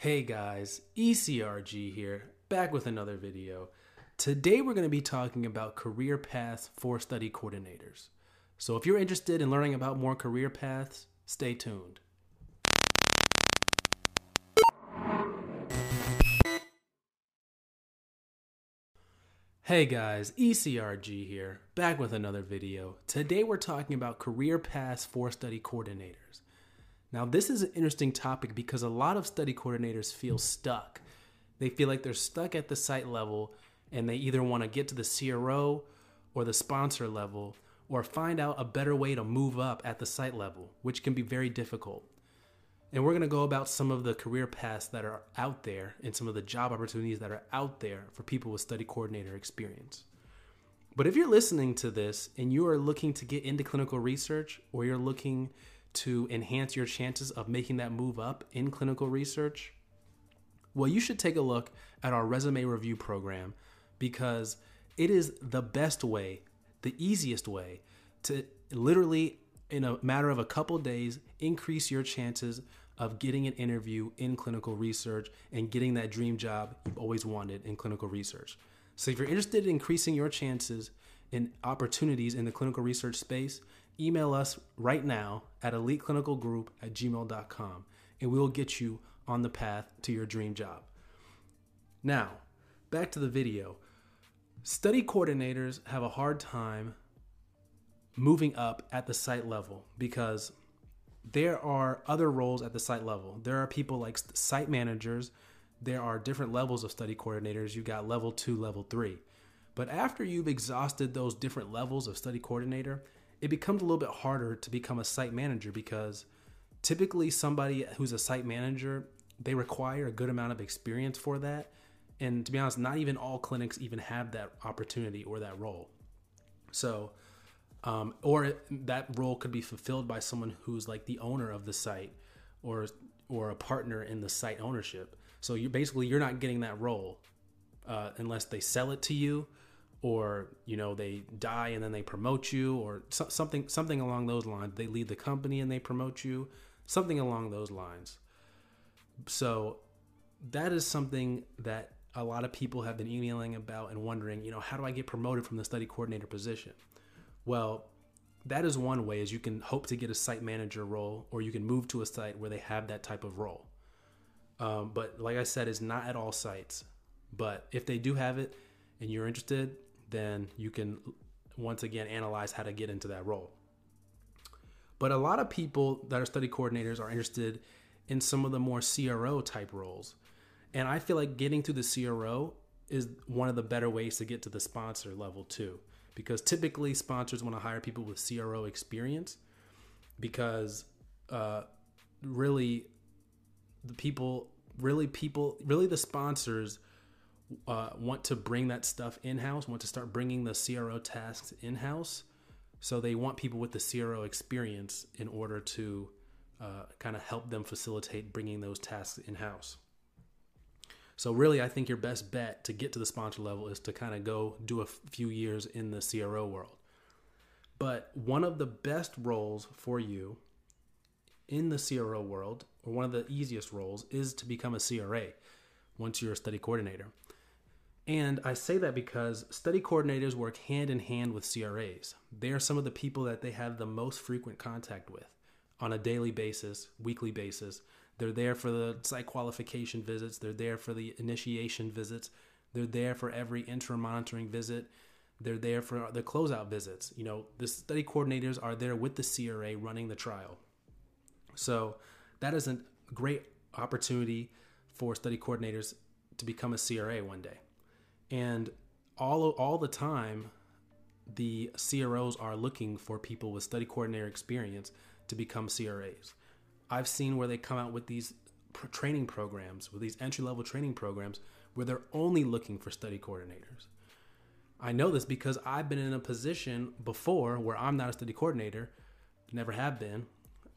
Hey guys, ECRG here, back with another video. Today we're going to be talking about career paths for study coordinators. So if you're interested in learning about more career paths, stay tuned. Hey guys, ECRG here, back with another video. Today we're talking about career paths for study coordinators. Now, this is an interesting topic because a lot of study coordinators feel stuck. They feel like they're stuck at the site level and they either want to get to the CRO or the sponsor level or find out a better way to move up at the site level, which can be very difficult. And we're going to go about some of the career paths that are out there and some of the job opportunities that are out there for people with study coordinator experience. But if you're listening to this and you are looking to get into clinical research or you're looking to enhance your chances of making that move up in clinical research? Well, you should take a look at our resume review program because it is the best way, the easiest way to literally, in a matter of a couple days, increase your chances of getting an interview in clinical research and getting that dream job you've always wanted in clinical research. So, if you're interested in increasing your chances in opportunities in the clinical research space, email us right now at eliteclinicalgroup at gmail.com and we will get you on the path to your dream job. Now, back to the video. Study coordinators have a hard time moving up at the site level because there are other roles at the site level. There are people like site managers, there are different levels of study coordinators. You got level two, level three. But after you've exhausted those different levels of study coordinator, it becomes a little bit harder to become a site manager because typically somebody who's a site manager they require a good amount of experience for that. And to be honest not even all clinics even have that opportunity or that role. So um, or that role could be fulfilled by someone who's like the owner of the site or or a partner in the site ownership. So you basically you're not getting that role uh, unless they sell it to you or you know they die and then they promote you or so, something something along those lines. They leave the company and they promote you. Something along those lines. So that is something that a lot of people have been emailing about and wondering you know how do i get promoted from the study coordinator position? Well that is one way is you can hope to get a site manager role or you can move to a site where they have that type of role. Um, but like i said it's not at all sites. But if they do have it and you're interested then you can once again analyze how to get into that role. But a lot of people that are study coordinators are interested in some of the more CRO type roles. And I feel like getting to the CRO is one of the better ways to get to the sponsor level too. Because typically sponsors want to hire people with CRO experience because uh, really the people, really people, really the sponsors uh, want to bring that stuff in house, want to start bringing the CRO tasks in house. So they want people with the CRO experience in order to uh, kind of help them facilitate bringing those tasks in house. So really, I think your best bet to get to the sponsor level is to kind of go do a few years in the CRO world. But one of the best roles for you in the CRO world, or one of the easiest roles, is to become a CRA once you're a study coordinator. And I say that because study coordinators work hand in hand with CRAs. They are some of the people that they have the most frequent contact with on a daily basis, weekly basis. They're there for the site qualification visits, they're there for the initiation visits, they're there for every interim monitoring visit, they're there for the closeout visits. You know, the study coordinators are there with the CRA running the trial. So that is a great opportunity for study coordinators to become a CRA one day and all all the time the CROs are looking for people with study coordinator experience to become CRAs. I've seen where they come out with these training programs, with these entry level training programs, where they're only looking for study coordinators. I know this because I've been in a position before where I'm not a study coordinator, never have been,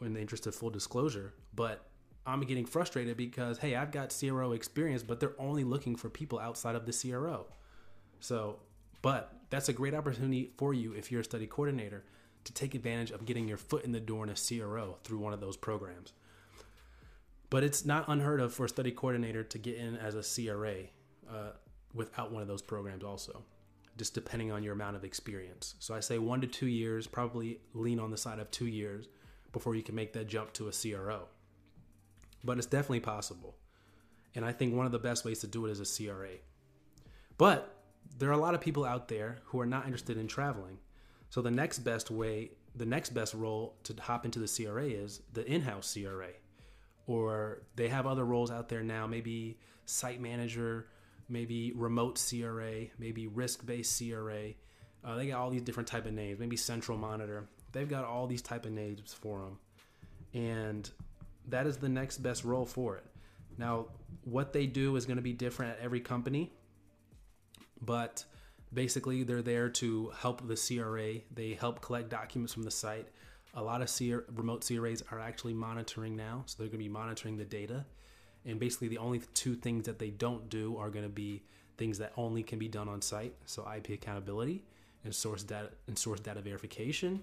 in the interest of full disclosure, but I'm getting frustrated because, hey, I've got CRO experience, but they're only looking for people outside of the CRO. So, but that's a great opportunity for you if you're a study coordinator to take advantage of getting your foot in the door in a CRO through one of those programs. But it's not unheard of for a study coordinator to get in as a CRA uh, without one of those programs, also, just depending on your amount of experience. So I say one to two years, probably lean on the side of two years before you can make that jump to a CRO. But it's definitely possible. And I think one of the best ways to do it is a CRA. But there are a lot of people out there who are not interested in traveling. So the next best way, the next best role to hop into the CRA is the in-house CRA. Or they have other roles out there now, maybe site manager, maybe remote CRA, maybe risk-based CRA. Uh, they got all these different type of names, maybe central monitor. They've got all these type of names for them. And that is the next best role for it. Now, what they do is going to be different at every company but basically they're there to help the CRA. They help collect documents from the site. A lot of CR, remote CRAs are actually monitoring now, so they're going to be monitoring the data. And basically, the only two things that they don't do are going to be things that only can be done on site. So IP accountability and source data and source data verification.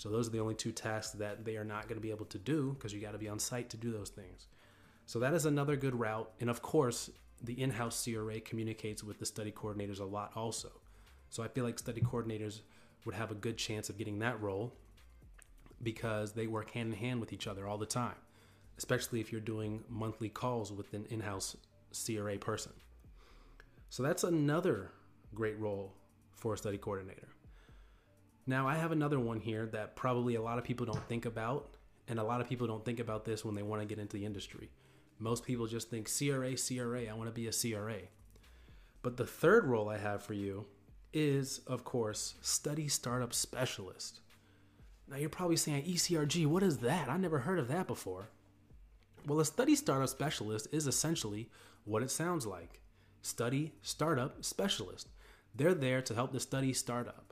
So those are the only two tasks that they are not going to be able to do because you got to be on site to do those things. So that is another good route. And of course, the in-house CRA communicates with the study coordinators a lot also. So I feel like study coordinators would have a good chance of getting that role because they work hand in hand with each other all the time, especially if you're doing monthly calls with an in-house CRA person. So that's another great role for a study coordinator. Now, I have another one here that probably a lot of people don't think about, and a lot of people don't think about this when they want to get into the industry. Most people just think CRA, CRA, I want to be a CRA. But the third role I have for you is, of course, study startup specialist. Now you're probably saying, ECRG, what is that? I never heard of that before. Well, a study startup specialist is essentially what it sounds like study startup specialist. They're there to help the study startup.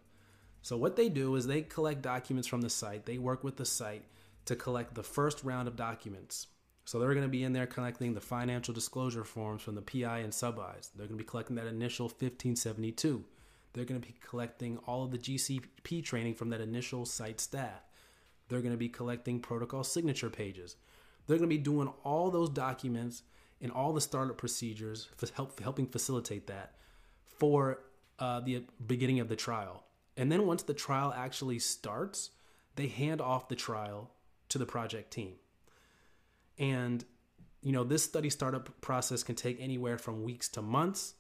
So, what they do is they collect documents from the site, they work with the site to collect the first round of documents. So they're going to be in there collecting the financial disclosure forms from the PI and sub-Is. They're going to be collecting that initial 1572. They're going to be collecting all of the GCP training from that initial site staff. They're going to be collecting protocol signature pages. They're going to be doing all those documents and all the startup procedures, for help, helping facilitate that for uh, the beginning of the trial. And then once the trial actually starts, they hand off the trial to the project team. And you know, this study startup process can take anywhere from weeks to months,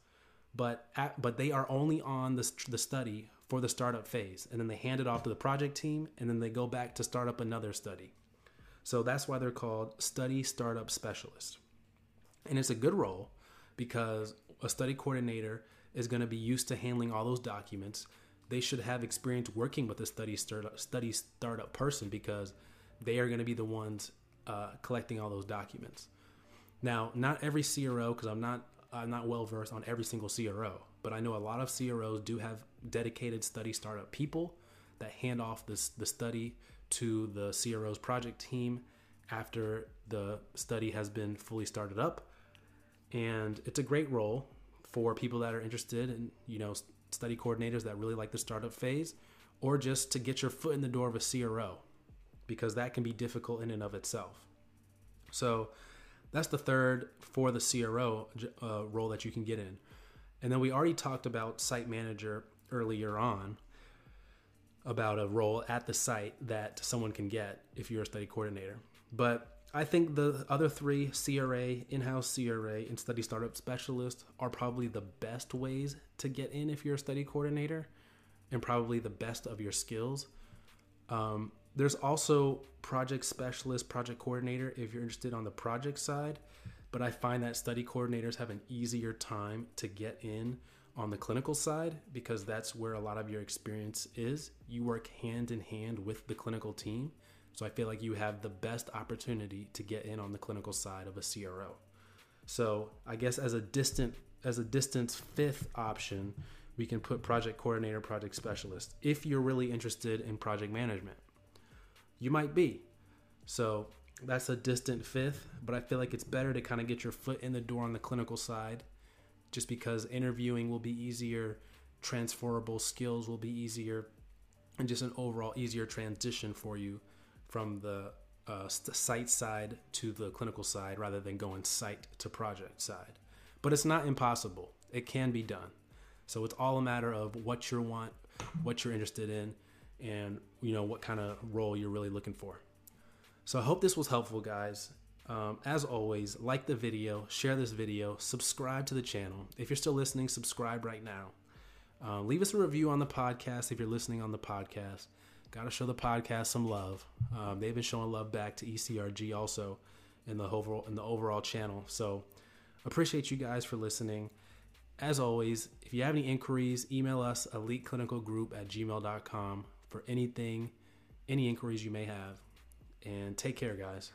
but at, but they are only on the, the study for the startup phase, and then they hand it off to the project team, and then they go back to start up another study. So that's why they're called study startup specialists. And it's a good role because a study coordinator is going to be used to handling all those documents. They should have experience working with a study startup, study startup person because they are going to be the ones uh, collecting all those documents. Now, not every CRO, because I'm not I'm not well versed on every single CRO, but I know a lot of CROs do have dedicated study startup people that hand off this the study to the CRO's project team after the study has been fully started up. And it's a great role for people that are interested in, you know, study coordinators that really like the startup phase or just to get your foot in the door of a CRO because that can be difficult in and of itself. So that's the third for the CRO uh, role that you can get in. And then we already talked about site manager earlier on about a role at the site that someone can get if you're a study coordinator. But I think the other three CRA, in house CRA, and study startup specialist are probably the best ways to get in if you're a study coordinator and probably the best of your skills. Um, there's also project specialist, project coordinator if you're interested on the project side. But I find that study coordinators have an easier time to get in on the clinical side because that's where a lot of your experience is. You work hand in hand with the clinical team. So I feel like you have the best opportunity to get in on the clinical side of a CRO. So I guess as a distant as a distance fifth option, we can put project coordinator, project specialist if you're really interested in project management. You might be. So that's a distant fifth, but I feel like it's better to kind of get your foot in the door on the clinical side just because interviewing will be easier, transferable skills will be easier, and just an overall easier transition for you from the uh, site side to the clinical side rather than going site to project side. But it's not impossible. It can be done. So it's all a matter of what you want, what you're interested in, and you know what kind of role you're really looking for. So I hope this was helpful, guys. Um, as always, like the video, share this video, subscribe to the channel. If you're still listening, subscribe right now. Uh, leave us a review on the podcast if you're listening on the podcast. Got to show the podcast some love. Um, they've been showing love back to ECRG also in the overall in the overall channel. So appreciate you guys for listening. As always, if you have any inquiries, email us eliteclinicalgroup at gmail.com for anything, any inquiries you may have. And take care, guys.